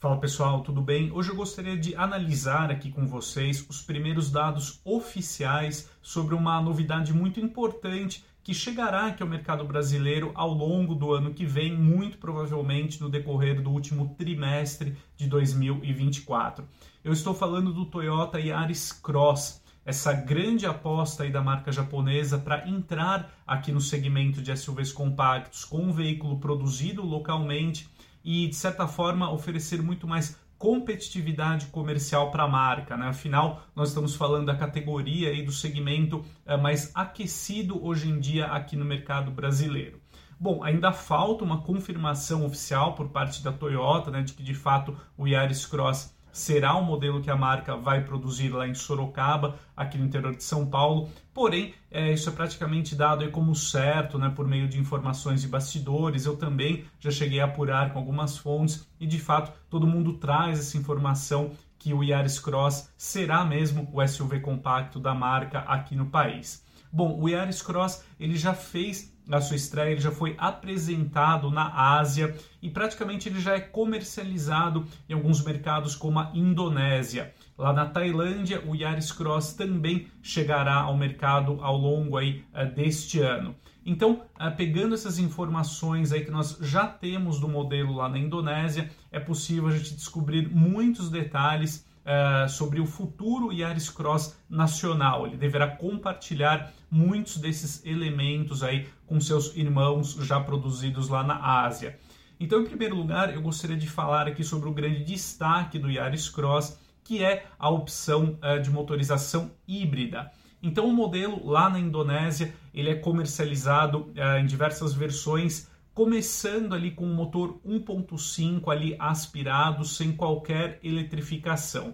Fala pessoal, tudo bem? Hoje eu gostaria de analisar aqui com vocês os primeiros dados oficiais sobre uma novidade muito importante que chegará aqui ao mercado brasileiro ao longo do ano que vem, muito provavelmente no decorrer do último trimestre de 2024. Eu estou falando do Toyota Yaris Cross, essa grande aposta aí da marca japonesa para entrar aqui no segmento de SUVs compactos com um veículo produzido localmente e, de certa forma, oferecer muito mais competitividade comercial para a marca. Né? Afinal, nós estamos falando da categoria e do segmento é, mais aquecido hoje em dia aqui no mercado brasileiro. Bom, ainda falta uma confirmação oficial por parte da Toyota né, de que de fato o Yaris Cross será o modelo que a marca vai produzir lá em Sorocaba, aqui no interior de São Paulo. Porém, é, isso é praticamente dado aí como certo, né, por meio de informações de bastidores. Eu também já cheguei a apurar com algumas fontes e, de fato, todo mundo traz essa informação que o Yaris Cross será mesmo o SUV compacto da marca aqui no país. Bom, o Yaris Cross ele já fez a sua estreia, ele já foi apresentado na Ásia e praticamente ele já é comercializado em alguns mercados como a Indonésia. Lá na Tailândia, o Yaris Cross também chegará ao mercado ao longo aí, uh, deste ano. Então, uh, pegando essas informações aí que nós já temos do modelo lá na Indonésia, é possível a gente descobrir muitos detalhes uh, sobre o futuro Yaris Cross nacional. Ele deverá compartilhar muitos desses elementos aí com seus irmãos já produzidos lá na Ásia. Então, em primeiro lugar, eu gostaria de falar aqui sobre o grande destaque do Yaris Cross, que é a opção uh, de motorização híbrida. Então, o modelo lá na Indonésia ele é comercializado uh, em diversas versões começando ali com um motor 1.5 ali aspirado, sem qualquer eletrificação.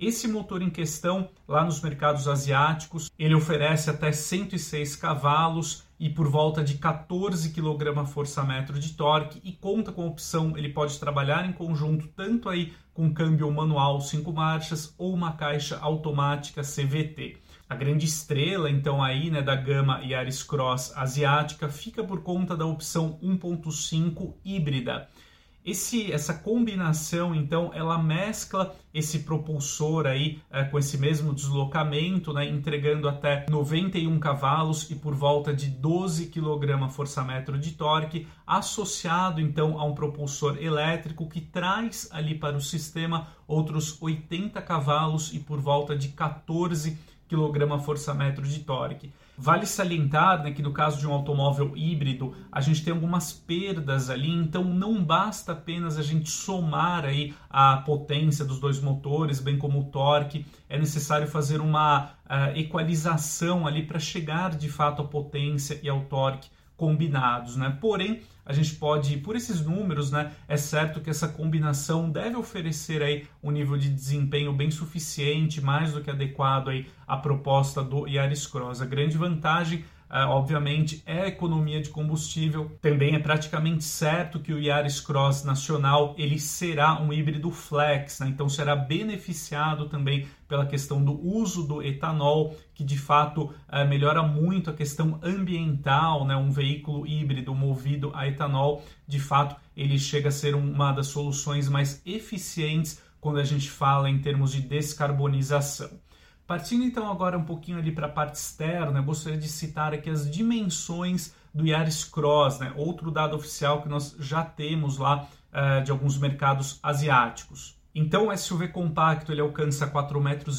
Esse motor em questão, lá nos mercados asiáticos, ele oferece até 106 cavalos e por volta de 14 kgfm de torque e conta com a opção, ele pode trabalhar em conjunto tanto aí com câmbio manual 5 marchas ou uma caixa automática CVT. A grande estrela, então, aí, né, da gama Yaris Cross asiática fica por conta da opção 1.5 híbrida. Esse, essa combinação, então, ela mescla esse propulsor aí é, com esse mesmo deslocamento, né, entregando até 91 cavalos e por volta de 12 kgfm de torque, associado então a um propulsor elétrico que traz ali para o sistema outros 80 cavalos e por volta de 14 kgfm de torque. Vale salientar né, que no caso de um automóvel híbrido, a gente tem algumas perdas ali, então não basta apenas a gente somar aí a potência dos dois motores, bem como o torque, é necessário fazer uma uh, equalização ali para chegar de fato à potência e ao torque combinados, né? Porém, a gente pode, por esses números, né, é certo que essa combinação deve oferecer aí um nível de desempenho bem suficiente, mais do que adequado aí à proposta do Yaris Cross. A grande vantagem Uh, obviamente, é a economia de combustível. Também é praticamente certo que o Yaris Cross nacional ele será um híbrido flex, né? então será beneficiado também pela questão do uso do etanol, que de fato uh, melhora muito a questão ambiental. Né? Um veículo híbrido movido a etanol, de fato, ele chega a ser uma das soluções mais eficientes quando a gente fala em termos de descarbonização. Partindo então agora um pouquinho ali para a parte externa, eu gostaria de citar aqui as dimensões do Yaris Cross, né? outro dado oficial que nós já temos lá uh, de alguns mercados asiáticos. Então o SUV compacto ele alcança 4,31 metros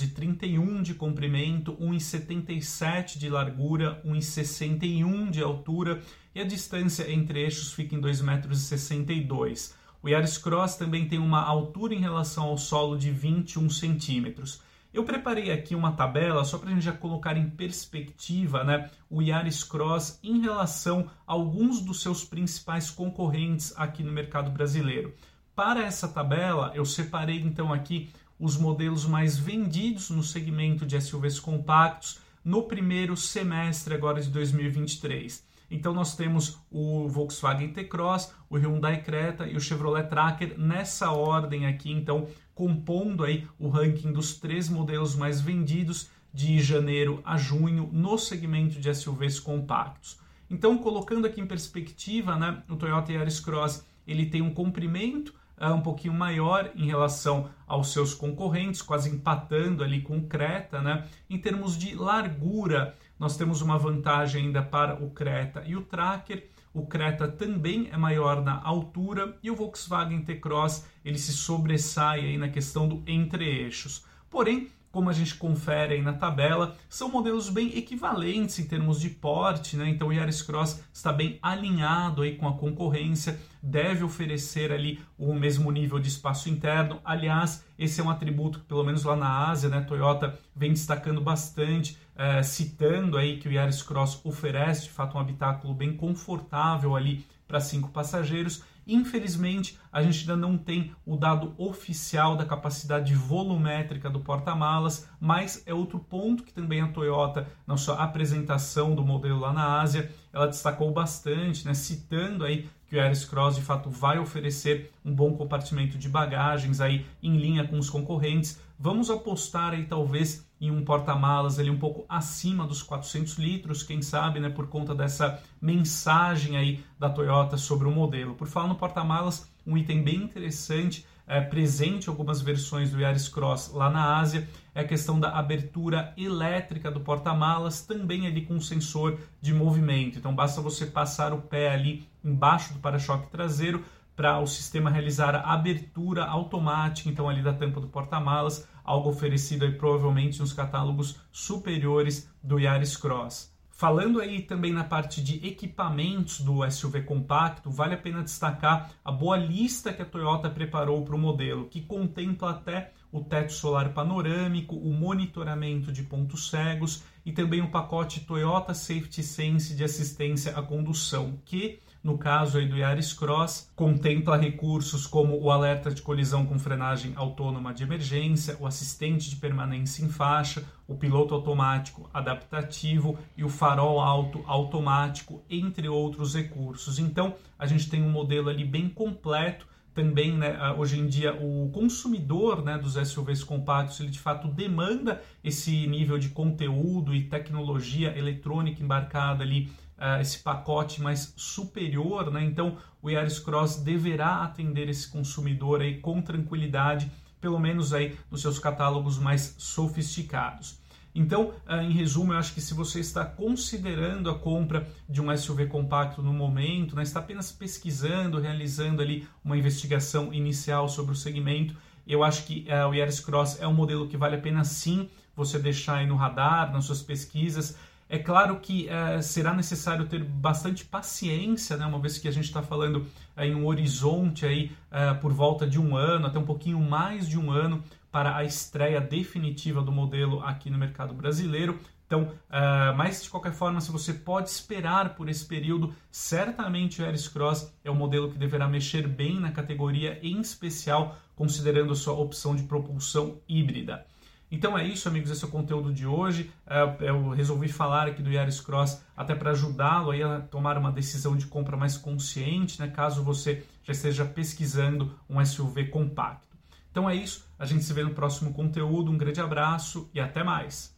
de comprimento, 1,77 de largura, 1,61 de altura e a distância entre eixos fica em 2,62 metros. O Yaris Cross também tem uma altura em relação ao solo de 21 centímetros. Eu preparei aqui uma tabela só para a gente já colocar em perspectiva né, o Yaris Cross em relação a alguns dos seus principais concorrentes aqui no mercado brasileiro. Para essa tabela, eu separei então aqui os modelos mais vendidos no segmento de SUVs compactos no primeiro semestre agora de 2023. Então nós temos o Volkswagen T-Cross, o Hyundai Creta e o Chevrolet Tracker nessa ordem aqui, então compondo aí o ranking dos três modelos mais vendidos de janeiro a junho no segmento de SUVs compactos. Então, colocando aqui em perspectiva, né, o Toyota Yaris Cross ele tem um comprimento uh, um pouquinho maior em relação aos seus concorrentes, quase empatando ali com o Creta, né? Em termos de largura, nós temos uma vantagem ainda para o Creta e o Tracker. O Creta também é maior na altura e o Volkswagen T-Cross ele se sobressai aí na questão do entre-eixos. Porém, como a gente confere aí na tabela, são modelos bem equivalentes em termos de porte, né? Então o Yaris Cross está bem alinhado aí com a concorrência, deve oferecer ali o mesmo nível de espaço interno. Aliás, esse é um atributo que pelo menos lá na Ásia, né, Toyota vem destacando bastante, é, citando aí que o Yaris Cross oferece de fato um habitáculo bem confortável ali para cinco passageiros Infelizmente, a gente ainda não tem o dado oficial da capacidade volumétrica do porta-malas, mas é outro ponto que também a Toyota, na sua apresentação do modelo lá na Ásia, ela destacou bastante, né, citando aí que o Yaris Cross de fato vai oferecer um bom compartimento de bagagens aí em linha com os concorrentes. Vamos apostar aí talvez em um porta-malas ali um pouco acima dos 400 litros, quem sabe, né, por conta dessa mensagem aí da Toyota sobre o modelo. Por falar no porta-malas, um item bem interessante, é, presente em algumas versões do Yaris Cross lá na Ásia, é a questão da abertura elétrica do porta-malas, também ali com sensor de movimento. Então basta você passar o pé ali embaixo do para-choque traseiro para o sistema realizar a abertura automática, então ali da tampa do porta-malas, algo oferecido aí provavelmente nos catálogos superiores do Yaris Cross. Falando aí também na parte de equipamentos do SUV compacto, vale a pena destacar a boa lista que a Toyota preparou para o modelo, que contempla até o teto solar panorâmico, o monitoramento de pontos cegos e também o pacote Toyota Safety Sense de assistência à condução, que no caso aí do Yaris Cross, contempla recursos como o alerta de colisão com frenagem autônoma de emergência, o assistente de permanência em faixa, o piloto automático adaptativo e o farol alto automático, entre outros recursos. Então, a gente tem um modelo ali bem completo também, né, hoje em dia, o consumidor né, dos SUVs compactos, ele de fato demanda esse nível de conteúdo e tecnologia eletrônica embarcada ali uh, esse pacote mais superior, né? Então o Yaris Cross deverá atender esse consumidor aí com tranquilidade, pelo menos aí nos seus catálogos mais sofisticados. Então, uh, em resumo, eu acho que se você está considerando a compra de um SUV compacto no momento, né, está apenas pesquisando, realizando ali uma investigação inicial sobre o segmento, eu acho que uh, o Yaris Cross é um modelo que vale a pena sim você deixar aí no radar, nas suas pesquisas. É claro que é, será necessário ter bastante paciência, né, uma vez que a gente está falando é, em um horizonte aí, é, por volta de um ano, até um pouquinho mais de um ano, para a estreia definitiva do modelo aqui no mercado brasileiro. Então, uh, mas de qualquer forma, se você pode esperar por esse período, certamente o Ares Cross é o modelo que deverá mexer bem na categoria, em especial considerando sua opção de propulsão híbrida. Então é isso, amigos, esse é o conteúdo de hoje. É, eu resolvi falar aqui do Yaris Cross até para ajudá-lo a tomar uma decisão de compra mais consciente, né, caso você já esteja pesquisando um SUV compacto. Então é isso, a gente se vê no próximo conteúdo. Um grande abraço e até mais!